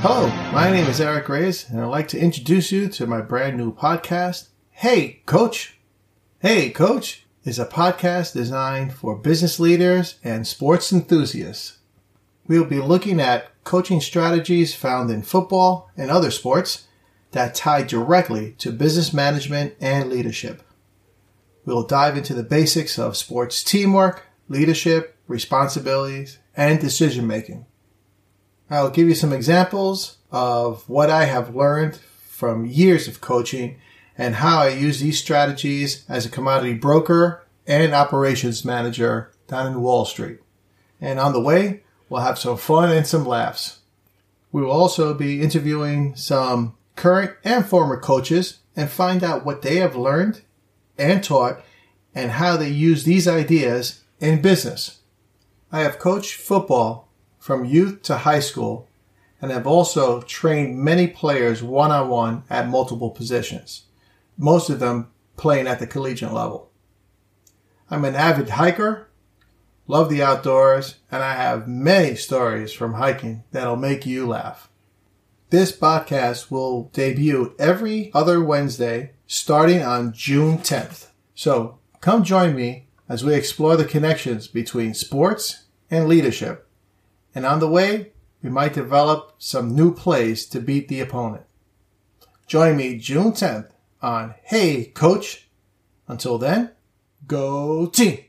Hello, my name is Eric Reyes, and I'd like to introduce you to my brand new podcast, Hey Coach. Hey Coach is a podcast designed for business leaders and sports enthusiasts. We'll be looking at coaching strategies found in football and other sports that tie directly to business management and leadership. We'll dive into the basics of sports teamwork, leadership, responsibilities, and decision making. I'll give you some examples of what I have learned from years of coaching and how I use these strategies as a commodity broker and operations manager down in Wall Street. And on the way, we'll have some fun and some laughs. We will also be interviewing some current and former coaches and find out what they have learned and taught and how they use these ideas in business. I have coached football from youth to high school and have also trained many players one on one at multiple positions, most of them playing at the collegiate level. I'm an avid hiker, love the outdoors, and I have many stories from hiking that'll make you laugh. This podcast will debut every other Wednesday starting on June 10th. So come join me as we explore the connections between sports and leadership. And on the way, we might develop some new plays to beat the opponent. Join me June 10th on Hey Coach. Until then, go team!